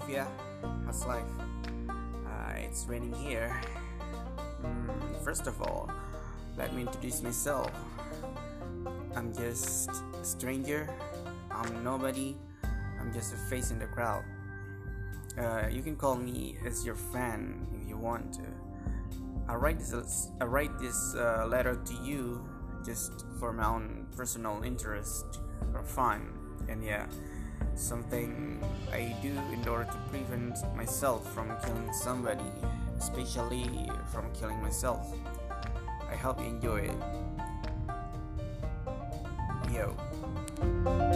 How's life? Uh, it's raining here. Mm, first of all, let me introduce myself. I'm just a stranger. I'm nobody. I'm just a face in the crowd. Uh, you can call me as your fan if you want to. I write this. I write this uh, letter to you just for my own personal interest or fun, and yeah, something I do in order to prevent myself from killing somebody, especially from killing myself. I hope you enjoy it. Yo.